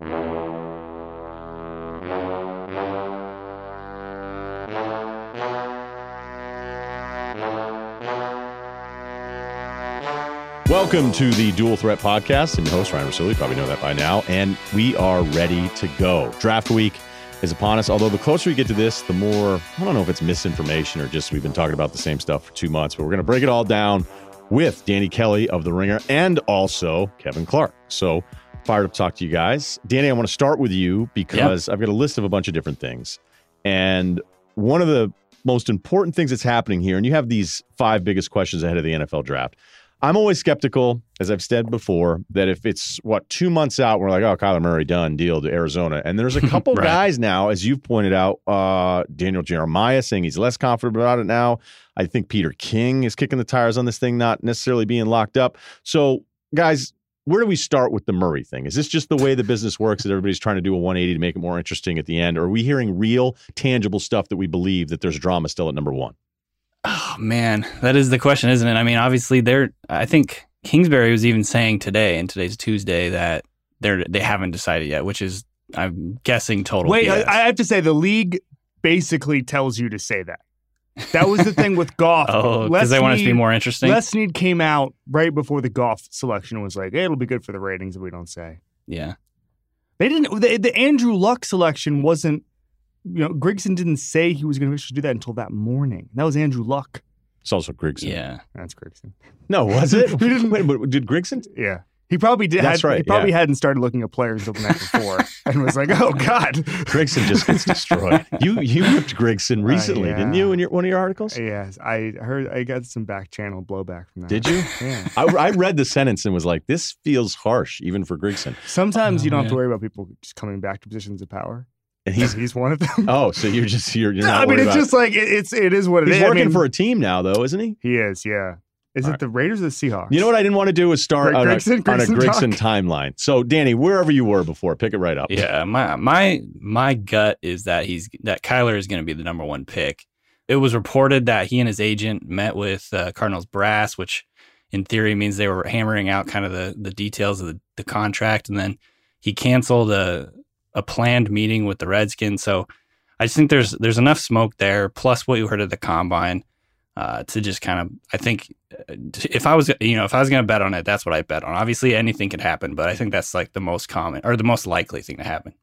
Welcome to the Dual Threat Podcast. I'm your host, Ryen Russillo. You probably know that by now. And we are ready to go. Draft week is upon us. Although the closer we get to this, the more, I don't know if it's misinformation or just we've been talking about the same stuff for two months, but we're going to break it all down with Danny Kelly of The Ringer and also Kevin Clark. So fired up to talk to you guys. Danny, I want to start with you because yep. I've got a list of a bunch of different things. And one of the most important things that's happening here, and you have these five biggest questions ahead of the NFL draft. I'm always skeptical, as I've said before, that if it's what two months out, we're like, oh, Kyler Murray done deal to Arizona, and there's a couple right. guys now, as you've pointed out, uh, Daniel Jeremiah saying he's less confident about it now. I think Peter King is kicking the tires on this thing, not necessarily being locked up. So, guys, where do we start with the Murray thing? Is this just the way the business works that everybody's trying to do a 180 to make it more interesting at the end, or are we hearing real, tangible stuff that we believe that there's drama still at number one? Oh man, that is the question, isn't it? I mean, obviously, they're. I think Kingsbury was even saying today, and today's Tuesday, that they're they haven't decided yet, which is I'm guessing total. Wait, I, I have to say the league basically tells you to say that. That was the thing with Goff. oh, because they want it to be more interesting. Les Snead came out right before the Goff selection was like, hey, it'll be good for the ratings if we don't say. Yeah. They didn't. The, the Andrew Luck selection wasn't you know, Grigson didn't say he was going to do that until that morning. That was Andrew Luck. It's also Grigson. Yeah, that's Grigson. No, was it? Wait, wait, did Grigson? Yeah. He probably did. That's had, right. He probably yeah. hadn't started looking at players the night before and was like, "Oh God." Grigson just gets destroyed. you you ripped Grigson uh, recently, uh, yeah. didn't you? In your one of your articles? Yes, I heard. I got some back channel blowback from that. Did you? Yeah. I, I read the sentence and was like, "This feels harsh, even for Grigson." Sometimes oh, you don't man. have to worry about people just coming back to positions of power. And he's he's one of them. Oh, so you're just you're, you're not. I mean, it's about... just like it, it's it is what it he's is. working I mean, for a team now, though, isn't he? He is. Yeah. Is All it right. the Raiders or the Seahawks? You know what I didn't want to do was start Greg, on, Grigson, a, on a Grigson timeline. So, Danny, wherever you were before, pick it right up. Yeah, my my my gut is that he's that Kyler is going to be the number one pick. It was reported that he and his agent met with uh, Cardinals brass, which in theory means they were hammering out kind of the the details of the, the contract, and then he canceled a a planned meeting with the Redskins. So I just think there's there's enough smoke there, plus what you heard at the combine, uh, to just kind of I think uh, if I was you know if I was going to bet on it, that's what I bet on. Obviously, anything could happen, but I think that's like the most common or the most likely thing to happen.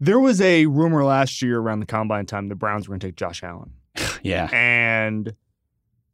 There was a rumor last year around the combine time the Browns were going to take Josh Allen. yeah, and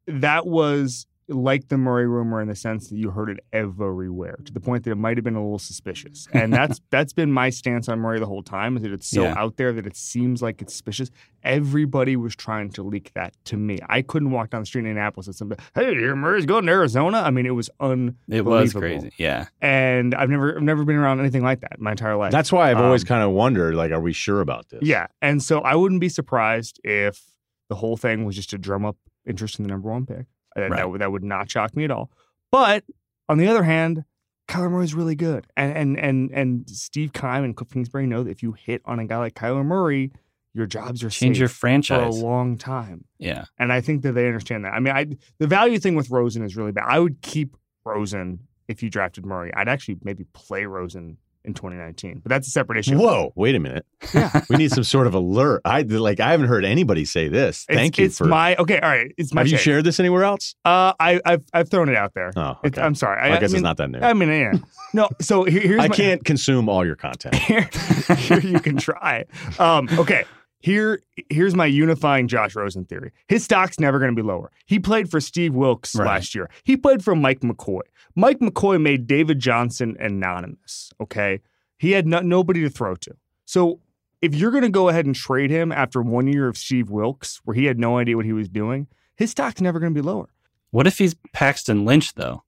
that was like the Murray rumor in the sense that you heard it everywhere to the point that it might have been a little suspicious. And that's that's been my stance on Murray the whole time is that it's so yeah. out there that it seems like it's suspicious. Everybody was trying to leak that to me. I couldn't walk down the street in Indianapolis and somebody, hey, Murray's going to Arizona. I mean, it was unbelievable. It was crazy. Yeah. And I've never I've never been around anything like that my entire life. That's why I've um, always kind of wondered, like, are we sure about this? Yeah. And so I wouldn't be surprised if the whole thing was just to drum up interest in the number one pick. That, right. that, that would not shock me at all. But on the other hand, Kyler Murray is really good, and and and and Steve Keim and Kliff Kingsbury know that if you hit on a guy like Kyler Murray, your jobs are change your franchise for a long time. Yeah, and I think that they understand that. I mean, I the value thing with Rosen is really bad. I would keep Rosen if you drafted Murray. I'd actually maybe play Rosen in 2019. But that's a separate issue. Whoa, wait a minute. Yeah. we need some sort of alert. I like I haven't heard anybody say this. Thank you it's for my okay, all right. It's my Have take. you shared this anywhere else? Uh I have I've thrown it out there. Oh, okay. I'm sorry. I, I guess mean, it's not that new. I mean, yeah. No, so here, here's I my, can't consume all your content. Here, here you can try. Um, okay. Here, here's my unifying Josh Rosen theory. His stock's never going to be lower. He played for Steve Wilks right. last year. He played for Mike McCoy. Mike McCoy made David Johnson anonymous. Okay, he had no, nobody to throw to. So if you're going to go ahead and trade him after one year of Steve Wilks, where he had no idea what he was doing, his stock's never going to be lower. What if he's Paxton Lynch though?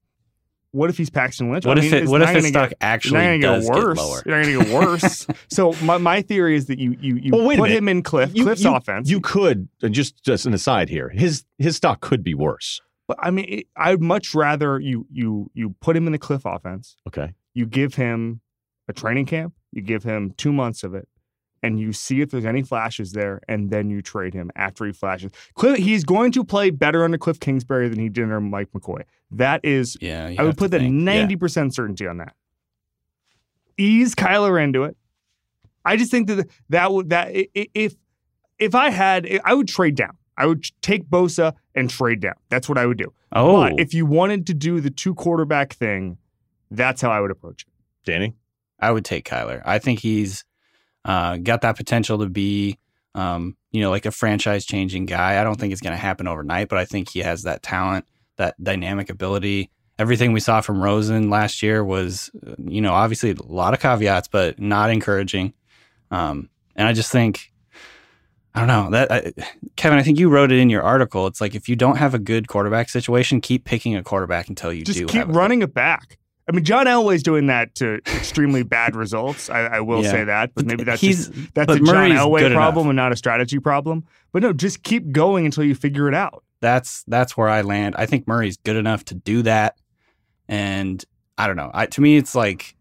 What if he's Paxton Lynch? What I if it, what if his get, stock actually does get, worse. get lower? It's not going to get worse. so my, my theory is that you you, you well, put him in Kliff you, Kliff's you, offense. You could just just an aside here. His his stock could be worse. But I mean, it, I'd much rather you you you put him in the Kliff offense. Okay. You give him a training camp. You give him two months of it, and you see if there's any flashes there, and then you trade him after he flashes. Kliff, he's going to play better under Kliff Kingsbury than he did under Mike McCoy. That is, yeah. I would put that ninety yeah. percent certainty on that. Ease Kyler into it. I just think that that would that if if I had, I would trade down. I would take Bosa and trade down. That's what I would do. Oh, but if you wanted to do the two quarterback thing, that's how I would approach it. Danny, I would take Kyler. I think he's uh, got that potential to be, um, you know, like a franchise changing guy. I don't think it's going to happen overnight, but I think he has that talent, that dynamic ability. Everything we saw from Rosen last year was, uh, you know, obviously a lot of caveats, but not encouraging. Um, and I just think I don't know that I, Kevin. I think you wrote it in your article. It's like if you don't have a good quarterback situation, keep picking a quarterback until you just do. keep running it back. I mean, John Elway's doing that to extremely bad results. I, I will yeah. say that, but maybe that's He's, just, that's a John Elway problem enough. and not a strategy problem. But no, just keep going until you figure it out. That's that's where I land. I think Murray's good enough to do that, and I don't know. I, to me, it's like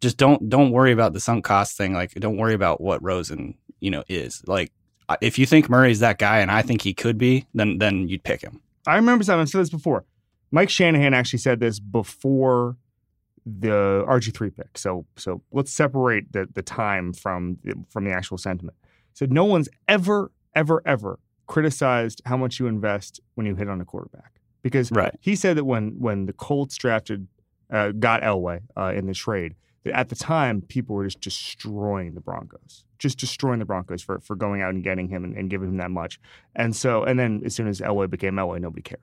just don't don't worry about the sunk cost thing. Like, don't worry about what Rosen you know is like if you think Murray's that guy, and I think he could be, then then you'd pick him. I remember something. I've said this before. Mike Shanahan actually said this before the RG three pick. So so let's separate the the time from from the actual sentiment. So no one's ever ever ever criticized how much you invest when you hit on a quarterback because right. he said that when when the Colts drafted uh, got Elway uh, in the trade that at the time people were just destroying the Broncos just destroying the Broncos for for going out and getting him and, and giving him that much. And so, and then as soon as Elway became Elway, nobody cared.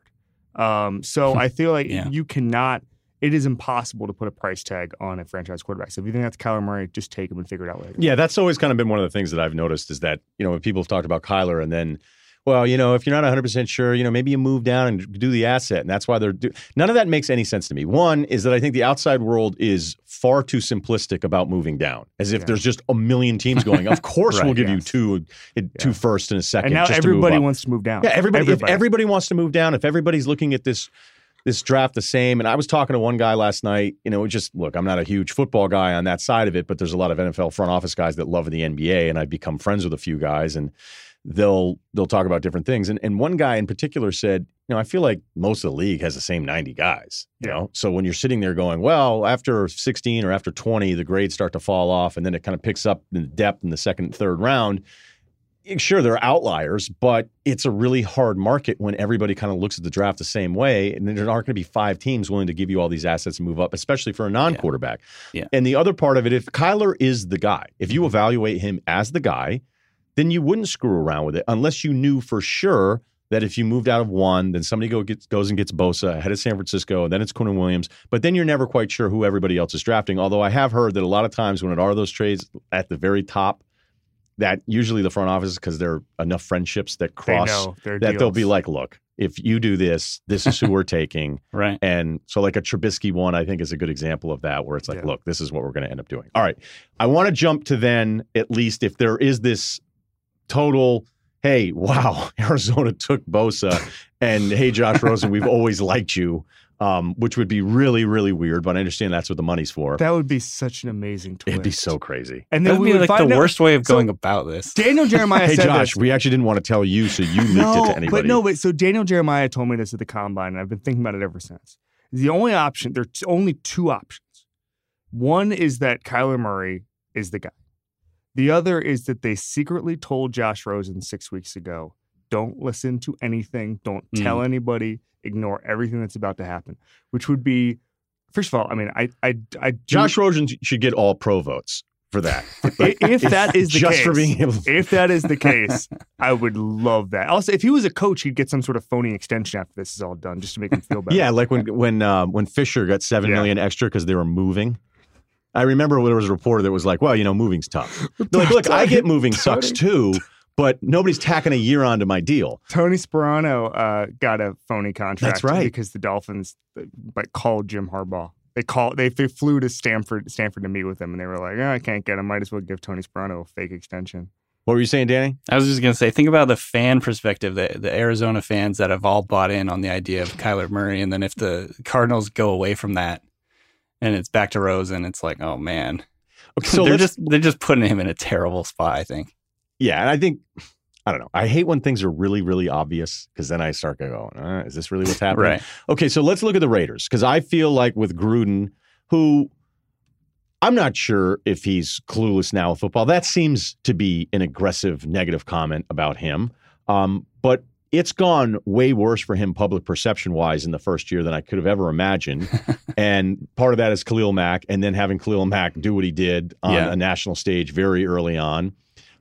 Um, so I feel like yeah. you cannot. It is impossible to put a price tag on a franchise quarterback. So if you think that's Kyler Murray, just take him and figure it out later. Yeah, that's always kind of been one of the things that I've noticed is that you know when people have talked about Kyler and then well, you know, if you're not 100% sure, you know, maybe you move down and do the asset. And that's why they're do- none of that makes any sense to me. One is that I think the outside world is far too simplistic about moving down, as if yeah. there's just a million teams going. Of course, right, we'll give yes. you two, uh, two yeah. first and a second. And now everybody to wants to move down. Yeah, everybody, everybody. If everybody wants to move down, if everybody's looking at this this draft the same. And I was talking to one guy last night. You know, just look, I'm not a huge football guy on that side of it, but there's a lot of NFL front office guys that love the NBA, and I've become friends with a few guys. And they'll they'll talk about different things. And and one guy in particular said, you know, I feel like most of the league has the same 90 guys, you know. So when you're sitting there going, well, after 16 or after 20, the grades start to fall off and then it kind of picks up in depth in the second third round. Sure, there are outliers, but it's a really hard market when everybody kind of looks at the draft the same way. And there aren't going to be five teams willing to give you all these assets and move up, especially for a non quarterback. Yeah. yeah. And the other part of it, if Kyler is the guy, if you mm-hmm. evaluate him as the guy, then you wouldn't screw around with it unless you knew for sure that if you moved out of one, then somebody go gets, goes and gets Bosa ahead of San Francisco, and then it's Quinnen Williams. But then you're never quite sure who everybody else is drafting. Although I have heard that a lot of times when it are those trades at the very top, that usually the front office because there are enough friendships that cross that deals. they'll be like, look, if you do this, this is who we're taking. right. And so like a Trubisky one, I think is a good example of that, where it's like, yeah. look, this is what we're going to end up doing. All right. I want to jump to then at least if there is this total hey, wow, Arizona took Bosa, and hey, Josh Rosen, we've always liked you, um, which would be really, really weird. But I understand that's what the money's for. That would be such an amazing twist. It'd be so crazy. And then that would be like the out, worst way of going so about this. Daniel Jeremiah hey, said Josh, this. we actually didn't want to tell you, so you leaked no, it to anybody. But no, but so Daniel Jeremiah told me this at the combine, and I've been thinking about it ever since. The only option, there's only two options. One is that Kyler Murray is the guy. The other is that they secretly told Josh Rosen six weeks ago don't listen to anything, don't mm. tell anybody, ignore everything that's about to happen, which would be, first of all, I mean, I, I, I do, Josh Rosen should get all pro votes for that. if that is the just case, for being able to... if that is the case, I would love that. Also, if he was a coach, he'd get some sort of phony extension after this is all done, just to make him feel better. yeah, like when when uh, when Fisher got seven yeah. million extra because they were moving. I remember when there was a reporter that was like, "Well, you know, moving's tough." like, look, I get moving sucks too, but nobody's tacking a year onto my deal. Tony Sparano uh, got a phony contract. That's right, because the Dolphins, but called Jim Harbaugh. They called. They, they flew to Stanford, Stanford to meet with him, and they were like, oh, "I can't get him. Might as well give Tony Sparano a fake extension." What were you saying, Danny? I was just going to say, think about the fan perspective, the, the Arizona fans that have all bought in on the idea of Kyler Murray. And then if the Cardinals go away from that, and it's back to Rosen. It's like, oh man. Okay, so they're just they're just putting him in a terrible spot. I think. Yeah, and I think I don't know. I hate when things are really, really obvious because then I start going, uh, "Is this really what's happening?" right. Okay, so let's look at the Raiders because I feel like with Gruden, who I'm not sure if he's clueless now with football. That seems to be an aggressive, negative comment about him. Um, but it's gone way worse for him public perception wise in the first year than I could have ever imagined. and part of that is Khalil Mack, and then having Khalil Mack do what he did on yeah. a national stage very early on.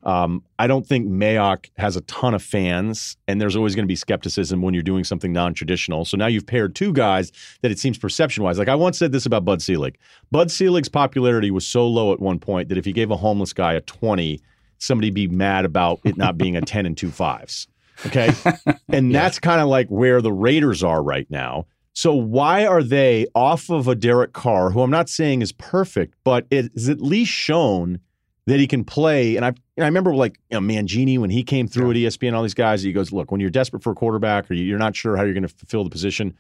Um, I don't think Mayock has a ton of fans, and there's always going to be skepticism when you're doing something non-traditional. So now you've paired two guys that it seems perception-wise. Like I once said this about Bud Selig. Bud Selig's popularity was so low at one point that if you gave a homeless guy a 20, somebody'd be mad about it not being a 10 and two fives. Okay. and that's kind of like where the Raiders are right now. So why are they off of a Derek Carr, who I'm not saying is perfect, but it is at least shown that he can play. And I, and I remember like you know, Mangini when he came through yeah. at ESPN, all these guys. He goes, "Look, when you're desperate for a quarterback, or you're not sure how you're going to fulfill the position,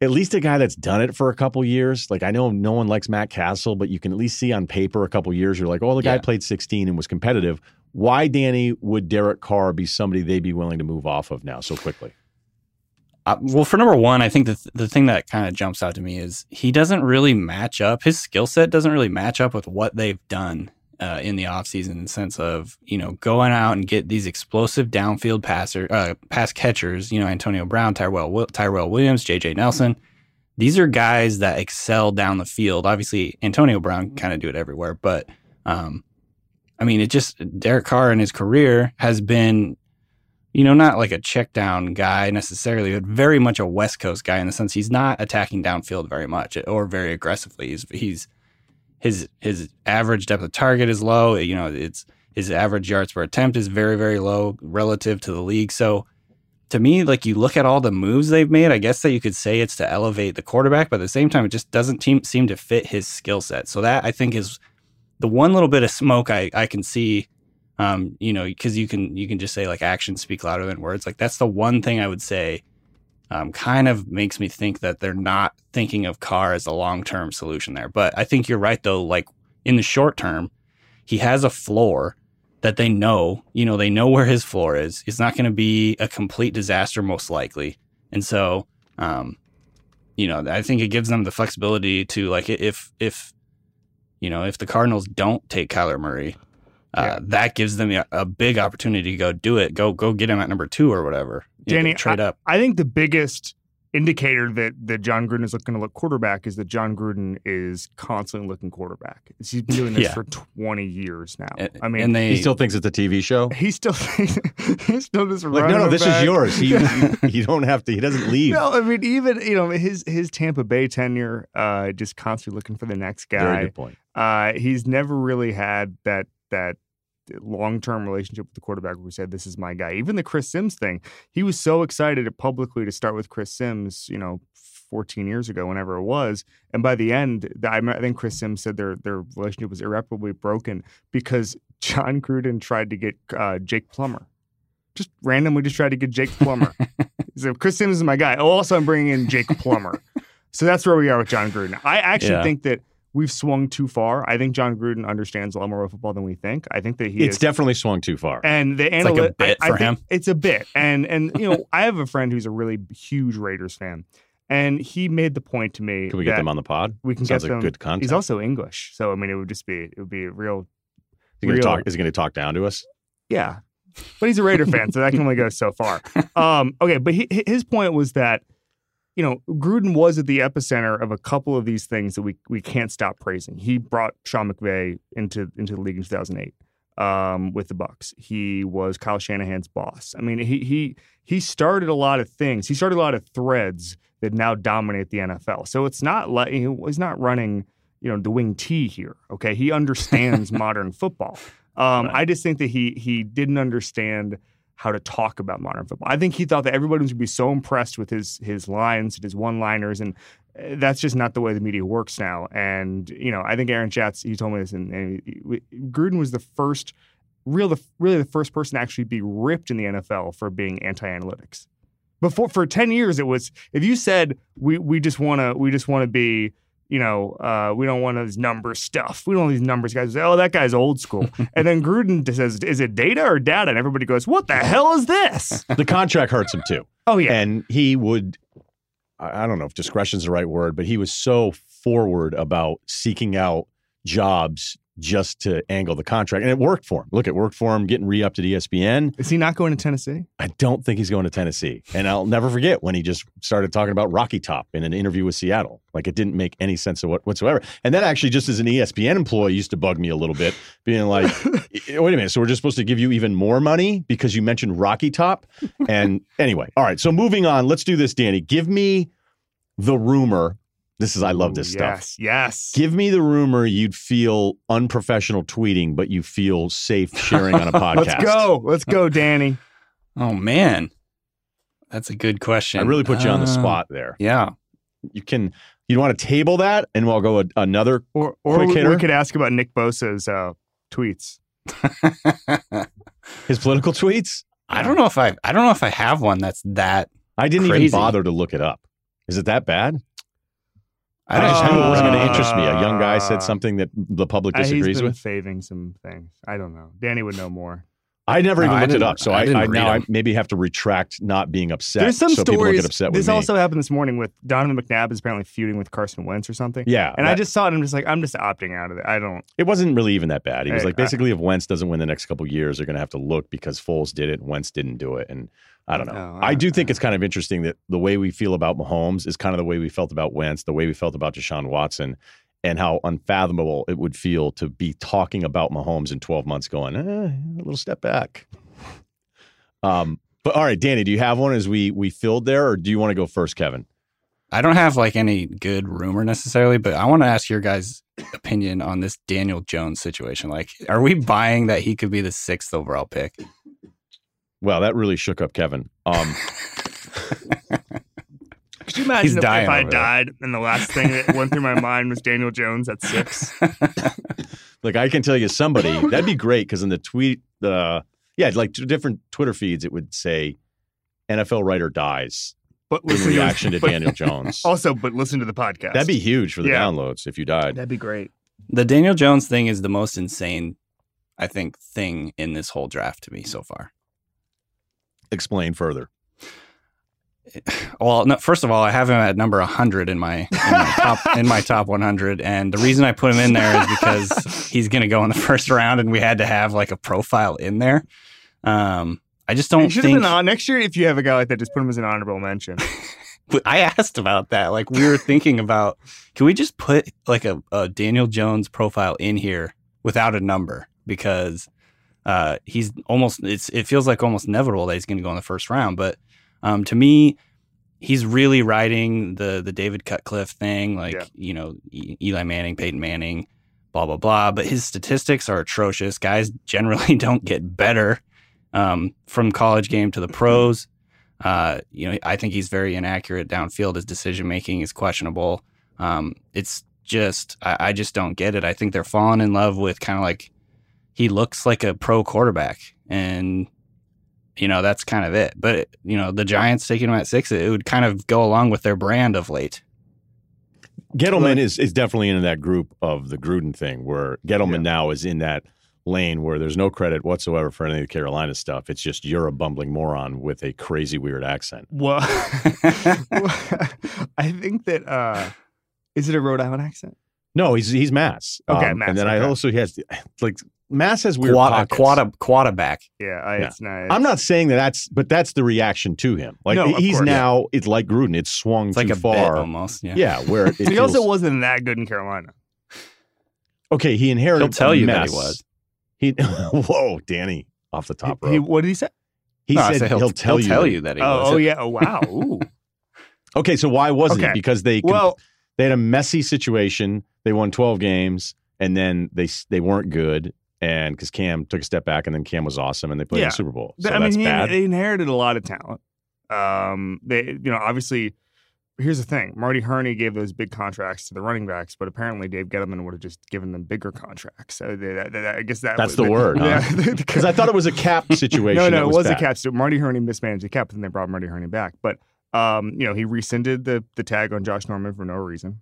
at least a guy that's done it for a couple years. Like I know no one likes Matt Cassel, but you can at least see on paper a couple years. You're like, oh, the guy yeah. played 16 and was competitive. Why, Danny, would Derek Carr be somebody they'd be willing to move off of now so quickly? Uh, well, for number one, I think the th- the thing that kind of jumps out to me is he doesn't really match up. His skill set doesn't really match up with what they've done uh, in the offseason in the sense of, you know, going out and get these explosive downfield passer, uh, pass catchers, you know, Antonio Brown, Tyrell, Tyrell Williams, JJ Nelson. These are guys that excel down the field. Obviously, Antonio Brown kind of do it everywhere, but um, I mean, it just Derek Carr in his career has been, you know, not like a check down guy necessarily, but very much a West Coast guy in the sense he's not attacking downfield very much or very aggressively. He's he's his his average depth of target is low. You know, it's his average yards per attempt is very very low relative to the league. So to me, like you look at all the moves they've made, I guess that you could say it's to elevate the quarterback, but at the same time, it just doesn't team, seem to fit his skill set. So that I think is the one little bit of smoke I, I can see, um, you know, because you can you can just say like actions speak louder than words. Like that's the one thing I would say, um, kind of makes me think that they're not thinking of Carr as a long term solution there. But I think you're right though. Like in the short term, he has a floor that they know. You know, they know where his floor is. It's not going to be a complete disaster, most likely. And so, um, you know, I think it gives them the flexibility to like if if you know, if the Cardinals don't take Kyler Murray, uh, yeah. that gives them a, a, big opportunity to go do it. Go go get him at number two or whatever. Danny, trade up. I think the biggest indicator that that Jon Gruden is looking to look quarterback is that Jon Gruden is constantly looking quarterback. He's been doing this yeah. for twenty years now. And, I mean, and they, he still thinks it's a TV show. He still he still just like no, no, this back. is yours. He, you, you, don't have to. He doesn't leave. No, I mean even you know his his Tampa Bay tenure, uh, just constantly looking for the next guy. Very good point. Uh, he's never really had that that long term relationship with the quarterback who said, This is my guy. Even the Chris Sims thing, he was so excited publicly to start with Chris Sims, you know, 14 years ago, whenever it was. And by the end, I think Chris Sims said their their relationship was irreparably broken because Jon Gruden tried to get uh, Jake Plummer. Just randomly just tried to get Jake Plummer. so Chris Sims is my guy. Oh, also I'm bringing in Jake Plummer. so that's where we are with Jon Gruden. I actually yeah. think that we've swung too far. I think Jon Gruden understands a lot more of football than we think. I think that he it's is, definitely swung too far. And the analytics like a bit I, for I him. It's a bit. And and you know, I have a friend who's a really huge Raiders fan. And he made the point to me. Can we get them on the pod? We can Sounds get like them. Good content. He's also English, so I mean, it would just be it would be a real. Is he going to talk? Is he going to talk down to us? Yeah, but he's a Raider fan, so that can only go so far. Um, okay, but he, his point was that you know, Gruden was at the epicenter of a couple of these things that we we can't stop praising. He brought Sean McVay into into the league in 2008 um, with the Bucks. He was Kyle Shanahan's boss. I mean, he he he started a lot of things. He started a lot of threads that now dominate the NFL. So it's not like he's not running, you know, the wing T here. Okay, he understands modern football. Um, right. I just think that he he didn't understand how to talk about modern football. I think he thought that everybody to be so impressed with his his lines and his one liners, and uh, that's just not the way the media works now. And you know, I think Aaron Schatz he told me this, and, and Gruden was the first, real the really the first person to actually be ripped in the NFL for being anti-analytics. Before for ten years, it was if you said we we just want to we just want to be you know, uh, we don't want these number stuff. We don't want these numbers guys say, oh, that guy's old school. and then Gruden says, is it data or data? And everybody goes, what the hell is this? The contract hurts him too. Oh, yeah. And he would, I don't know if discretion's the right word, but he was so forward about seeking out jobs just to angle the contract. And it worked for him. Look, it worked for him getting re upped at ESPN. Is he not going to Tennessee? I don't think he's going to Tennessee. And I'll never forget when he just started talking about Rocky Top in an interview with Seattle. Like it didn't make any sense of what, whatsoever. And that actually, just as an ESPN employee, used to bug me a little bit, being like, wait a minute, so we're just supposed to give you even more money because you mentioned Rocky Top? And anyway, all right. So moving on, let's do this, Danny. Give me the rumor this is I love this Ooh, stuff. Yes, yes. Give me the rumor you'd feel unprofessional tweeting, but you feel safe sharing on a podcast. Let's go. Let's go, Danny. Oh man, that's a good question. I really put you on the Uh, spot there. Yeah. You can. You want to table that, and we'll go a, another. Or or Quick we, we could ask about Nick Bosa's uh, tweets. His political tweets. I don't know if I I don't know if I have one that's that I didn't Crazy. even bother to look it up. Is it that bad? I don't just knew it wasn't going to Uh, interest me. A young guy said something that the public Uh, disagrees been with. faving some things. I don't know. Danny would know more. I never No, even I looked it up, so I I, I now I maybe have to retract not being upset. There's some so people stories. get upset with this me. also happened this morning with Donovan McNabb is apparently feuding with Carson Wentz or something. yeah, And I just saw it and I'm just like, I'm just opting out of it. I don't. it wasn't really even that bad. He was like, basically, if Wentz doesn't win the next couple years, they're going to have to look because Foles did it, and Wentz didn't do it, and I don't know. No, I do I- think it's kind of interesting that the way we feel about Mahomes is kind of the way we felt about Wentz, the way we felt about Deshaun Watson, and how unfathomable it would feel to be talking about Mahomes in 12 months, going, eh, a little step back. Um, but all right, Danny, do you have one as we we filled there, or do you want to go first, Kevin? I don't have like any good rumor necessarily, but I want to ask your guys' opinion on this Daniel Jones situation. Like, are we buying that he could be the sixth overall pick? Well, that really shook up Kevin. Um, Could you imagine He's if, dying if I over there. died and the last thing that went through my mind was Daniel Jones at six? Like I can tell you somebody that'd be great because in the tweet, the yeah, like two different Twitter feeds, it would say NFL writer dies But in listen reaction to but- Daniel Jones. Also, but listen to the podcast. That'd be huge for the Yeah. downloads if you died. that'd be great. the Daniel Jones thing is the most insane, I think, thing in this whole draft to me so far. Explain further. Well, no, first of all, I have him at number 100 in my in my top in my top 100, and the reason I put him in there is because he's going to go in the first round, and we had to have like a profile in there. Um, I just don't should have been on next year. If you have a guy like that, just put him as an honorable mention. I asked about that. Like we were thinking about, can we just put like a, a Daniel Jones profile in here without a number because uh, he's almost it's it feels like almost inevitable that he's going to go in the first round. But um, to me, he's really riding the the David Cutcliffe thing, like Yeah. you know E- Eli Manning, Peyton Manning, blah blah blah. But his statistics are atrocious. Guys generally don't get better um, from college game to the pros. Uh, you know, I think he's very inaccurate downfield. His decision making is questionable. Um, it's just, I, I just don't get it. I think they're falling in love with kind of like he looks like a pro quarterback, and you know that's kind of it. But you know, the Giants taking him at six, it would kind of go along with their brand of late. Gettleman is, is definitely in that group of the Gruden thing where Gettleman Yeah. now is in that lane where there's no credit whatsoever for any of the Carolina stuff. It's just you're a bumbling moron with a crazy weird accent. Well, I think that uh, is it a Rhode Island accent? No, he's he's Mass. Okay, Um, Mass, And then I also he has like Mass has weird Quad, uh, pockets. quad, uh, quarterback. Yeah, I, Yeah. it's not. I'm not saying that that's, but that's the reaction to him. Like No, of he's course. now, it's like Gruden. It's swung It's like too a bit far. almost. Yeah. Yeah, where it So he feels, also wasn't that good in Carolina. okay. He inherited. He'll tell a you that he was. He whoa, Danny, off the top He, he- rope. what did he say? He No, said said he'll, tell, you. that- you that he Oh, was. oh yeah. Oh wow. Ooh. Okay, so why wasn't Okay. it? Because they com- well, they had a messy situation. They won 12 games, and then they they weren't good. And because Cam took a step back, and then Cam was awesome, and they played in the Super Bowl. So I mean, he, bad. he inherited a lot of talent. Um, they, you know, obviously, here's the thing: Marty Hurney gave those big contracts to the running backs, but apparently Dave Gettleman would have just given them bigger contracts. So they, that, that- I guess that That's was, the word, huh? Yeah, Because I thought it was a cap situation. no, no, it was a cap. So Marty Hurney mismanaged the cap, and they brought Marty Hurney back. But um, you know, he rescinded the the tag on Josh Norman for no reason.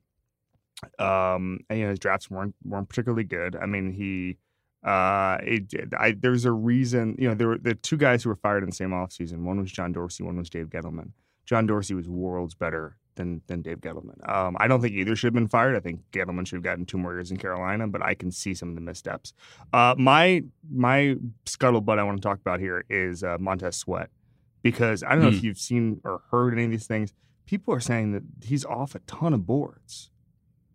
Um, and you know, his drafts weren't weren't particularly good. I mean, he uh, it. I there's a reason. You know, there were the two guys who were fired in the same offseason. One was John Dorsey. One was Dave Gettleman. John Dorsey was worlds better than than Dave Gettleman. Um, I don't think either should have been fired. I think Gettleman should have gotten two more years in Carolina, but I can see some of the missteps. Uh, my my scuttlebutt I want to talk about here is uh, Montez Sweat because I don't know Hmm. if you've seen or heard any of these things. People are saying that he's off a ton of boards,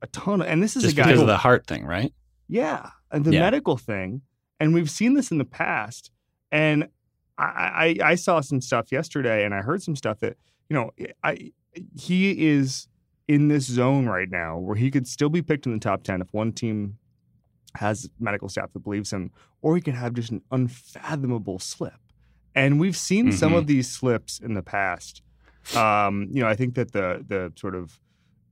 a ton of, and this is Just a guy. because who- of the heart thing, right? yeah, the Yeah. medical thing, and we've seen this in the past. And I, I, I saw some stuff yesterday, and I heard some stuff that you know, I he is in this zone right now where he could still be picked in the top ten if one team has medical staff that believes him, or he could have just an unfathomable slip. And we've seen some Mhm. of these slips in the past. Um, you know, I think that the the sort of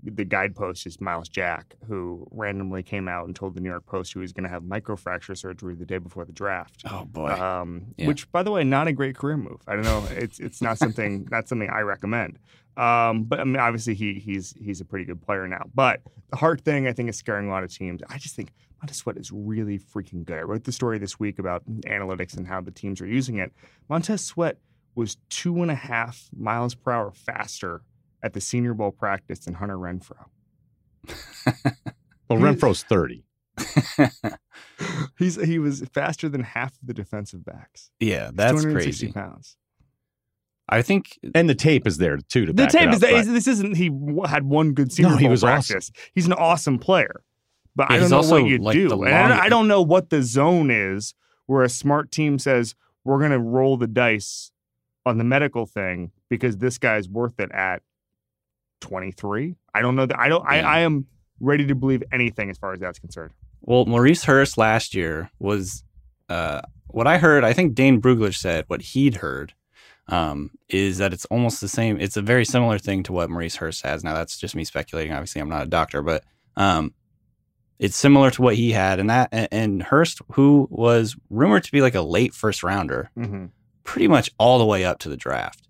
the guidepost is Myles Jack, who randomly came out and told the New York Post he was going to have microfracture surgery the day before the draft. Oh boy. Um, Yeah. Which, by the way, not a great career move. I don't know. It's it's not something not something I recommend. Um, but I mean, obviously he he's he's a pretty good player now. But the heart thing, I think, is scaring a lot of teams. I just think Montez Sweat is really freaking good. I wrote the story this week about analytics and how the teams are using it. Montez Sweat was two and a half miles per hour faster at the Senior Bowl practice than Hunter Renfro. Well, Renfrow's 30. He's he was faster than half of the defensive backs. yeah, that's 260 crazy. pounds. I think And the tape is there too to The back it tape is up, that but- this isn't he had one good senior No, he bowl was practice. He's an awesome player, but I don't know what you like, do. the And I don't- long- I don't know what the zone is where a smart team says we're going to roll the dice on the medical thing because this guy's worth it at twenty three. I don't know that. I don't. I, Yeah. I am ready to believe anything as far as that's concerned. Well, Maurice Hurst last year was uh, what I heard. I think Dane Brugler said what he'd heard um, is that it's almost the same. It's a very similar thing to what Maurice Hurst has. Now, that's just me speculating. Obviously, I'm not a doctor, but um, it's similar to what he had. And that and, and Hurst, who was rumored to be like a late first rounder, Mm-hmm. pretty much all the way up to the draft.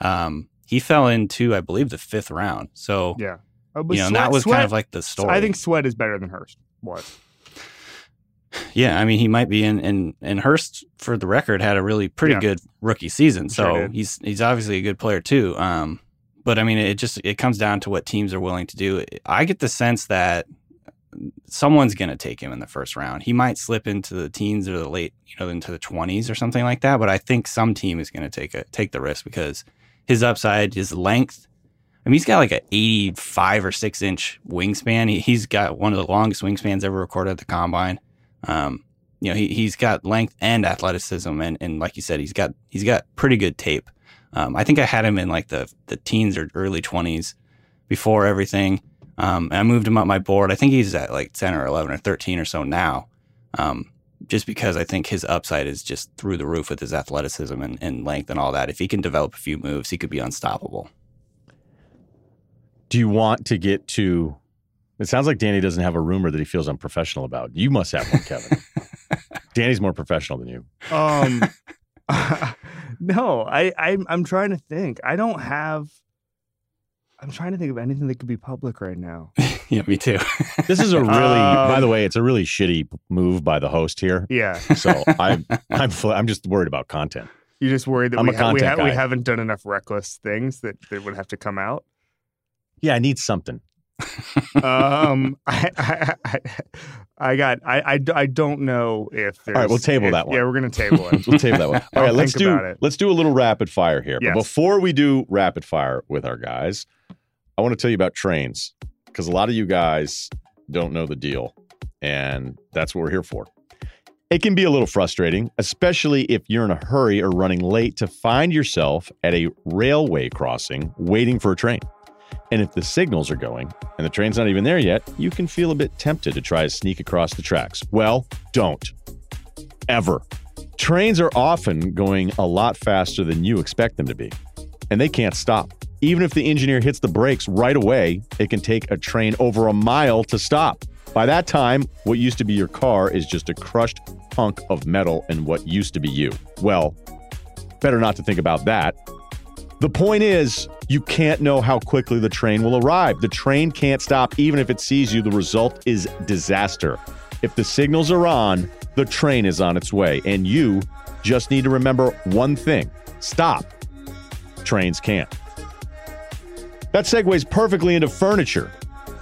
Um, he fell into, I believe, the fifth round. So Yeah, Uh, you know, Sweat- that was Sweat- kind of like the story. I think Sweat is better than Hurst was. Yeah, I mean he might be in and and Hurst for the record had a really pretty Yeah. good rookie season. So Sure he's he's obviously a good player too. Um but I mean it just it comes down to what teams are willing to do. I get the sense that someone's going to take him in the first round. He might slip into the teens or the late, you know, into the 20s or something like that, but I think some team is going to take a take the risk because his upside, his length, I mean, he's got like an 85 or 6 inch wingspan. He, he's got one of the longest wingspans ever recorded at the combine. Um, you know, he, he's got length and athleticism. And, and like you said, he's got, he's got pretty good tape. Um, I think I had him in like the, the teens or early 20s before everything. Um, I moved him up my board. I think he's at like 10 or 11 or 13 or so now. Um, just because I think his upside is just through the roof with his athleticism and, and length and all that. If he can develop a few moves, he could be unstoppable. Do you want to get to? It sounds like Danny doesn't have a rumor that he feels unprofessional about. You must have one, Kevin. Danny's more professional than you. Um, no, I, I I'm trying to think. I don't have. I'm trying to think of anything that could be public right now. yeah, me too. This is a really, Um, by the way, it's a really shitty move by the host here. Yeah, So I'm, I'm, fl- I'm just worried about content. you're just worried that I'm we, a ha- we, content we haven't done enough reckless things that, that would have to come out. Yeah, I need something. Um, I, I, I, I got. I, I, I don't know if there's. right, we'll table if- that one. Yeah, we're gonna table it. We'll table that one. All let's do it. let's do a little rapid fire here. Yes. But before we do rapid fire with our guys, I want to tell you about trains because a lot of you guys don't know the deal, and that's what we're here for. It can be a little frustrating, especially if you're in a hurry or running late to find yourself at a railway crossing waiting for a train. And if the signals are going and the train's not even there yet, you can feel a bit tempted to try to sneak across the tracks. Well, don't. Ever. Trains are often going a lot faster than you expect them to be, and they can't stop. Even if the engineer hits the brakes right away, it can take a train over a mile to stop. By that time, what used to be your car is just a crushed hunk of metal and what used to be you. Well, better not to think about that. The point is, you can't know how quickly the train will arrive. The train can't stop even if it sees you. The result is disaster. If the signals are on, the train is on its way, and you just need to remember one thing stop. Trains can't. That segues perfectly into furniture.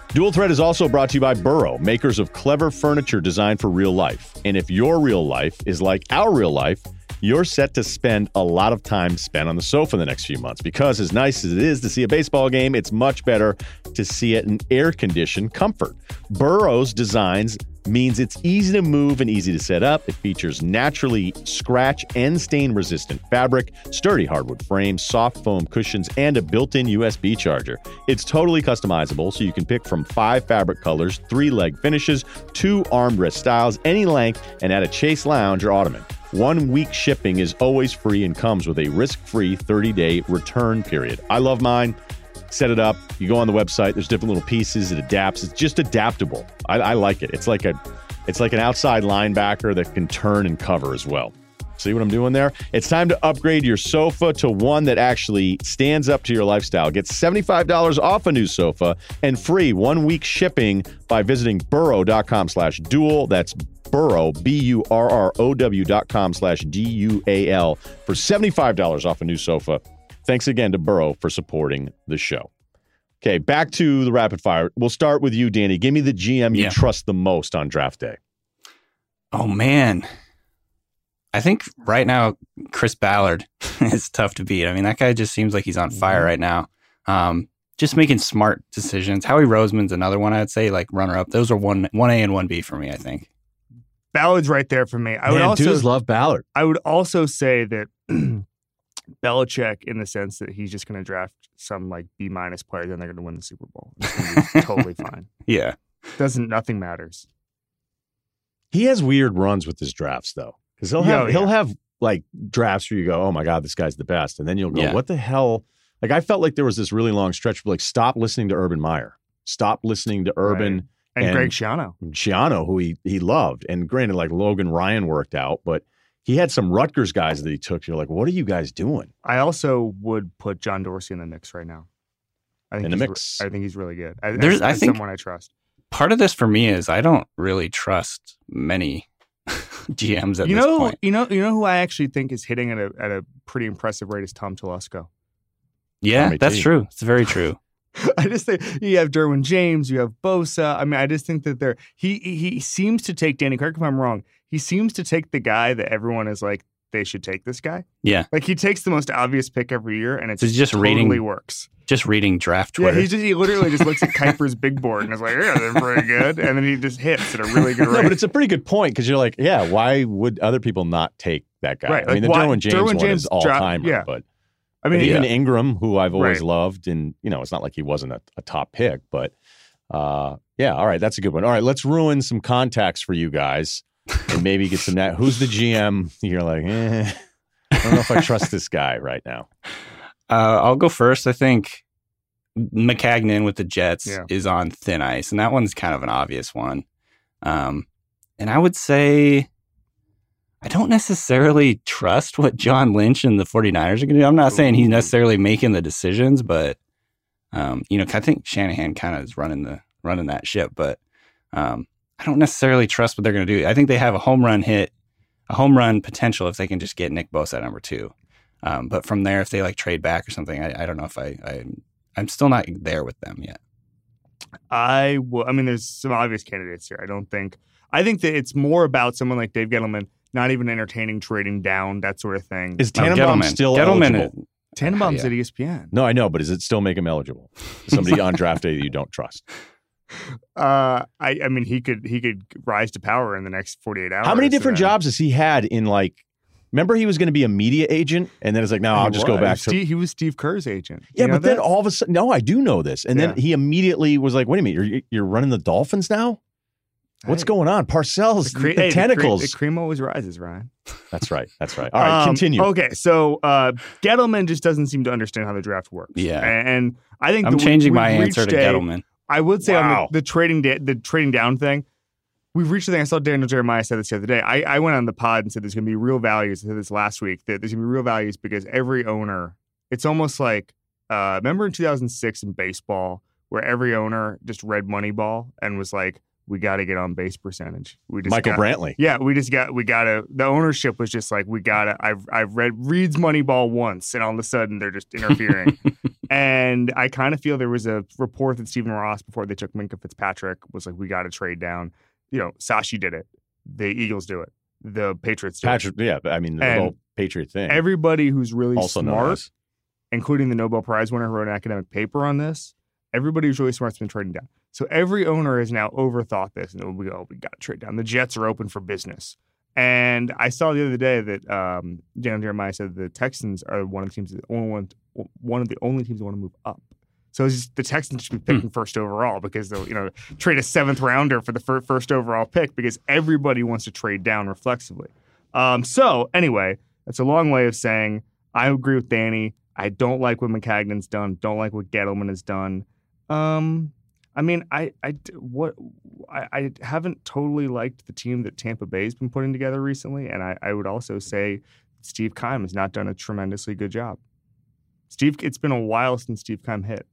Dual Threat is also brought to you by Burrow, makers of clever furniture designed for real life. And if your real life is like our real life, you're set to spend a lot of time spent on the sofa in the next few months because, as nice as it is to see a baseball game, it's much better to see it in air conditioned comfort. Burrow's designs means it's easy to move and easy to set up. It features naturally scratch and stain resistant fabric, sturdy hardwood frame, soft foam cushions, and a built in USB charger. It's totally customizable, so you can pick from five fabric colors, three leg finishes, two armrest styles, any length, and add a chase lounge or ottoman. One week shipping is always free and comes with a risk free 30 day return period. I love mine. Set it up. You go on the website. There's different little pieces. It adapts. It's just adaptable. I, I like it. It's like a, it's like an outside linebacker that can turn and cover as well. See what I'm doing there? It's time to upgrade your sofa to one that actually stands up to your lifestyle. Get $75 off a new sofa and free one week shipping by visiting burrow.com slash dual. That's burrow, B-U-R-R-O-W dot com slash D-U-A-L for $75 off a new sofa. Thanks again to Burrow for supporting the show. Okay, back to the rapid fire. We'll start with you, Danny. Give me the GM you Yeah. trust the most on draft day. Oh man. I think right now Chris Ballard is tough to beat. I mean, that guy just seems like he's on fire right now. Um, just making smart decisions. Howie Roseman's another one I'd say, like runner up. Those are one one A and one B for me. I think. Ballard's right there for me. I would also dudes love Ballard. I would also say that Belichick, in the sense that he's just going to draft some like B minus player, then they're going to win the Super Bowl. It's be totally fine. Yeah. Doesn't nothing matters. He has weird runs with his drafts though, because he'll have oh, he'll yeah. have like drafts where you go, oh my god, this guy's the best, and then you'll go, Yeah. what the hell? Like I felt like there was this really long stretch where like stop listening to Urban Meyer, stop listening to Urban And, And- Greg Schiano. Shiano, who he he loved, and granted, like Logan Ryan worked out, but he had some Rutgers guys that he took. You're like, what are you guys doing? I also would put John Dorsey in the mix right now. I think In the he's re- mix. I think he's really good. I, There's- as- I think- someone I trust. Part of this for me is I don't really trust many GMs at You this know, point. you know, you know who I actually think is hitting at a at a pretty impressive rate is Tom Telesco. Yeah, Tommy that's T. true. It's very true. I just think you have Derwin James, you have Bosa. I mean, I just think that they're he he he seems to take Danny. Correct if I'm wrong. He seems to take the guy that everyone is like they should take this guy. Yeah. Like he takes the most obvious pick every year, and it's So just totally reading works. Just reading draft Yeah, he just he literally just looks at Kiper's big board and is like, yeah, they're pretty good, and then he just hits at a really good no, but it's a pretty good point because you're like, yeah, why would other people not take that guy? Right, I mean, the why- Derwin James Derwin one James is all drop- timer, yeah. but I But mean, even yeah. Ingram, who I've always Right. loved, and you know, it's not like he wasn't a, a top pick, but uh, yeah, all right, that's a good one. All right, let's ruin some contacts for you guys, and maybe get some. That who's the GM? You're like, eh, I don't know if I trust this guy right now. Uh, I'll go first. I think Maccagnan with the Jets Yeah. is on thin ice, and that one's kind of an obvious one. Um, and I would say I don't necessarily trust what John Lynch and the 49ers are going to do. I'm not saying he's necessarily making the decisions, but um, you know, I think Shanahan kind of is running the running that ship, but um, I don't necessarily trust what they're going to do. I think they have a home run hit, a home run potential if they can just get Nick Bosa at number two. Um, but from there, if they like trade back or something, I, I don't know if I, I I'm still not there with them yet. I will. I mean, there's some obvious candidates here. I don't think. I think that it's more about someone like Dave Gettleman, not even entertaining trading down that sort of thing. Is No, Tannenbaum Gettleman. still Gettleman eligible? Tannenbaum's yeah. at ESPN. No, I know, but does it still make him eligible? Somebody on draft day that you don't trust. Uh, I, I mean, he could he could rise to power in the next 48 hours. How many different jobs has he had in like? Remember, he was going to be a media agent, and then it's like, no, I'll He just go back to Steve, he was Steve Kerr's agent. Yeah, You know but then that? all of a sudden, no, I do know this. And then he immediately was like, wait a minute, you're, you're running the Dolphins now? What's Hey, going on? Parcells, the, cre- the hey, tentacles. The, cre- the cream always rises, Ryan. that's right. That's right. All right, Um, continue. Okay, so uh, Gettleman just doesn't seem to understand how the draft works. Yeah. and, and I think I'm that changing we've my answer to a- Gettleman. I would say on the, the trading da- the trading down thing, we've reached the thing. I saw Daniel Jeremiah said this the other day. I, I went on the pod and said there's going to be real values. I said this last week that there's going to be real values because every owner, it's almost like uh, remember in 2006 in baseball where every owner just read Moneyball and was like, we got to get on base percentage. We just Michael got, Brantley. Yeah, we just got we got to. The ownership was just like we got to. I've I've read reads Moneyball once, and all of a sudden they're just interfering. and I kind of feel there was a report that Stephen Ross before they took Minkah Fitzpatrick was like we got to trade down. You know, Sashi did it. The Eagles do it. The Patriots do Patrick, yeah, I mean the And whole Patriot thing. Everybody who's really also smart including the Nobel Prize winner who wrote an academic paper on this. Everybody who's really smart's been trading down. So every owner has now overthought this, and we go, oh, we got to trade down. The Jets are open for business. And I saw the other day that um, Dan Jeremiah said the Texans are one of the teams, that only one, one of the only teams that want to move up. So it's just, the Texans should be picking first overall because they'll you know trade a seventh rounder for the fir- first overall pick because everybody wants to trade down reflexively. Um, so anyway, that's a long way of saying I agree with Danny. I don't like what Maccagnan's done. Don't like what Gettleman has done. Um, I mean, I, I, what, I, I haven't totally liked the team that Tampa Bay's been putting together recently, and I, I would also say Steve Keim has not done a tremendously good job. Steve, it's been a while since Steve Keim hit.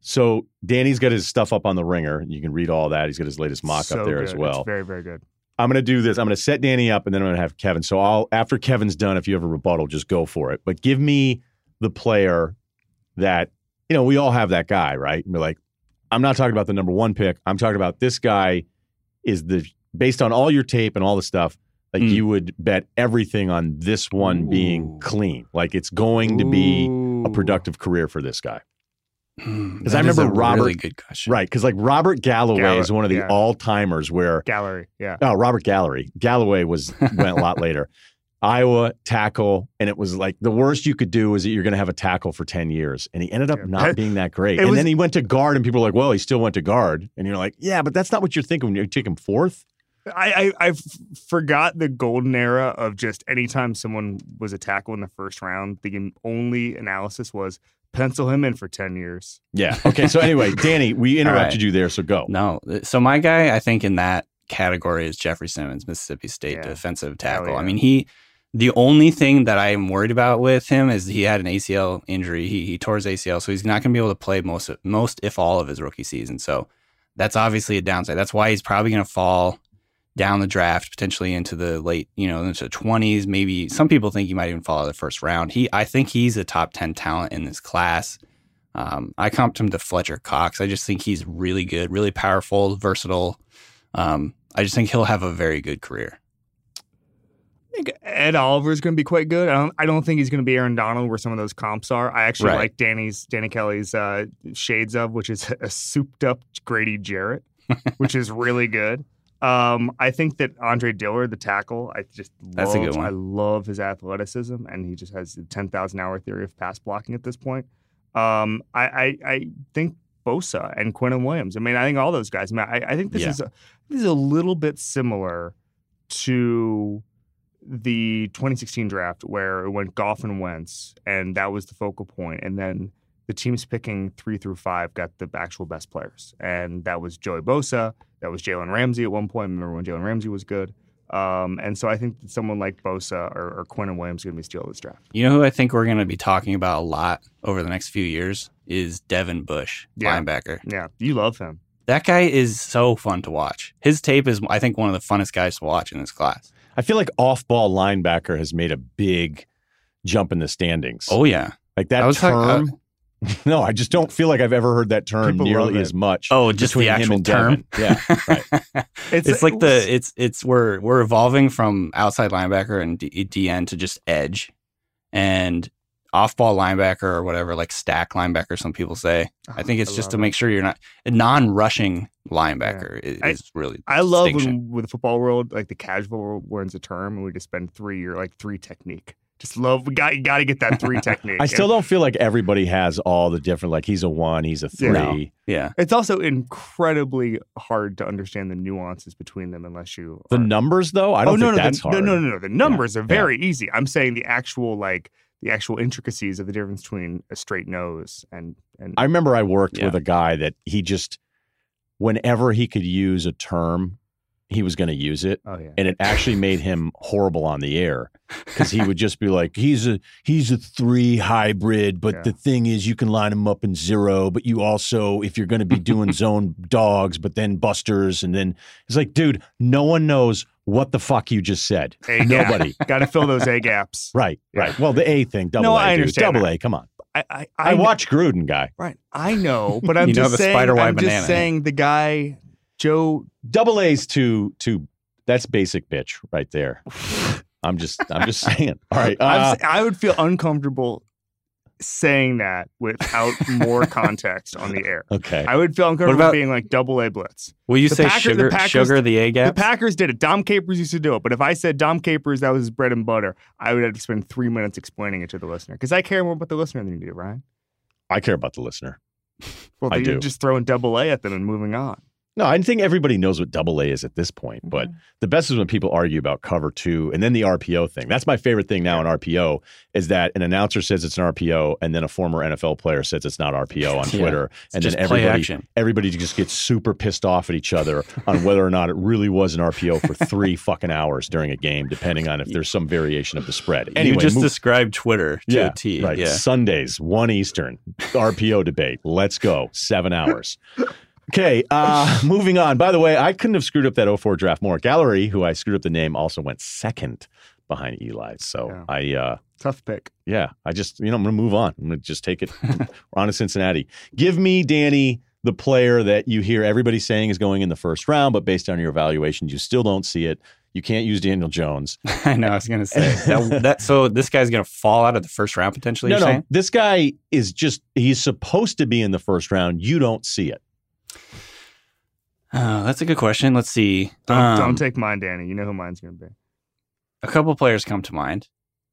So Danny's got his stuff up on the ringer. You can read all that. He's got his latest mock So up there good. as well. It's very, very good. I'm going to do this. I'm going to set Danny up, and then I'm going to have Kevin. So I'll after Kevin's done, if you have a rebuttal, just go for it. But give me the player that you know. We all have that guy, right? And we're like, I'm not talking about the number one pick. I'm talking about this guy is the based on all your tape and all the stuff. Like Mm. you would bet everything on this one being clean. Like it's going to be a productive career for this guy. Because I remember Robert- Really good question. Right. Because like Robert Galloway Gall- is one of the yeah. all timers where gallery. Yeah. Oh, Robert Gallery. Galloway was went a lot later. Iowa tackle, and it was like the worst you could do is that you're going to have a tackle for ten years, and he ended up not being that great. And was- then he went to guard, and people were like, "Well, he still went to guard," and you're like, "Yeah, but that's not what you're thinking when you take him fourth. I forgot the golden era of just anytime someone was a tackle in the first round, the only analysis was pencil him in for ten years. Yeah. Okay. So anyway, Danny, we interrupted right. you there, so go. No. So my guy, I think in that category is Jeffrey Simmons, Mississippi State Yeah. defensive tackle. yeah. I mean, he. The only thing that I am worried about with him is he had an ACL injury. He, he tore his ACL, so he's not going to be able to play most, most if all of his rookie season. So that's obviously a downside. That's why he's probably going to fall down the draft, potentially into the late, you know, into the twenties. Maybe some people think he might even fall out of the first round. He, I think he's a top ten talent in this class. Um, I comped him to Fletcher Cox. I just think he's really good, really powerful, versatile. Um, I just think he'll have a very good career. I think Ed Oliver is going to be quite good. I don't, I don't think he's going to be Aaron Donald where some of those comps are. I actually Right. like Danny's Danny Kelly's uh, shades of, which is a souped up Grady Jarrett, which is really good. Um, I think that Andre Dillard, the tackle, I just That's a love, good one. I love his athleticism, and he just has the ten thousand hour theory of pass blocking at this point. Um, I, I I think Bosa and Quinnen Williams. I mean, I think all those guys. I, mean, I, I think this Yeah. is a, this is a little bit similar to the 2016 draft where it went Goff and Wentz, and that was the focal point. And then the teams picking three through five got the actual best players, and that was Joey Bosa, that was Jalen Ramsey at one point. Remember when Jalen Ramsey was good? Um, and so I think that someone like Bosa or, or Quinnen Williams is going to be stealing this draft. You know who I think we're going to be talking about a lot over the next few years is Devin Bush, Yeah. linebacker. Yeah, you love him. That guy is so fun to watch. His tape is, I think, one of the funnest guys to watch in this class. I feel like off-ball linebacker has made a big jump in the standings. Oh yeah. like that was uh, term. talking- no, I just don't feel like I've ever heard that term nearly as much. Oh, just the actual term. Devin. Yeah, right. it's, like the it's it's we're we're evolving from outside linebacker and D, DN to just edge and off ball linebacker or whatever like stack linebacker some people say. I uh-huh. think it's just to love make sure you're not a non-rushing linebacker is, I- is really I love when with the football world, like the casual world learns a term, and we just spend three year like three technique. Just love. We got you. Got to get that three technique. I still And don't feel like everybody has all the different. Like he's a one, he's a three. Yeah. No. yeah. It's also incredibly hard to understand the nuances between them unless you. The numbers, though, I oh, don't oh no, think no, that's the, hard. no, no, no, no. The numbers are very easy. I'm saying the actual like the actual intricacies of the difference between a straight nose and and I remember I worked Yeah. with a guy that he just, whenever he could use a term, he was going to use it, Oh yeah. and it actually made him horrible on the air because he would just be like, "He's a he's a three hybrid, but Yeah. the thing is, you can line him up in zero, but you also, if you're going to be doing zone dogs, but then busters, and then it's like, dude, no one knows what the fuck you just said. A gap. Nobody. Got to fill those A gaps. Right, Yeah. right. Well, the A thing, double No, A, I dude. understand double that. A. Come on. I I, I, kn- watch Gruden, guy. Right. I know, but I'm You know just the saying. I'm just saying the guy Joe. Double A's too too. That's basic bitch right there. I'm just I'm just saying. All right. I'm Uh, s- I would feel uncomfortable saying that without more context on the air. okay. I would feel uncomfortable about- being like double A blitz. Will you The say Packer- the sugar, Packers- sugar the A gap? The Packers did it. Dom Capers used to do it. But if I said Dom Capers, that was his bread and butter, I would have to spend three minutes explaining it to the listener because I care more about the listener than you do, Ryen. I care about the listener. Well, I you're do. just throwing double A at them and moving on. No, I think everybody knows what double A is at this point, mm-hmm. but the best is when people argue about cover two and then the RPO thing. That's my favorite thing now in RPO is that an announcer says it's an RPO and then a former NFL player says it's not RPO on Yeah. Twitter. and just then everybody everybody just gets super pissed off at each other on whether or not it really was an RPO for three fucking hours during a game, depending on if there's some variation of the spread. Anyway, you just move- described Twitter to yeah, T. right. Yeah. Sundays, one Eastern, RPO debate. Let's go. Seven hours. Okay, uh, moving on. By the way, I couldn't have screwed up that 04 draft more. Gallery, who I screwed up the name, also went second behind Eli. So Yeah. I, uh, Tough pick. yeah, I just, you know, I'm going to move on. I'm going to just take it. We're on to Cincinnati. Give me, Danny, the player that you hear everybody saying is going in the first round, but based on your evaluations, you still don't see it. You can't use Daniel Jones. I know. I was gonna say that, that. So this guy's gonna fall out of the first round potentially. no, you're no. saying? This guy is just, he's supposed to be in the first round. You don't see it. Oh, that's a good question. Let's see. Don't, Um, don't take mine, Danny. You know who mine's going to be. a couple players come to mind.